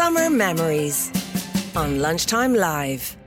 Summer Memories on Lunchtime Live.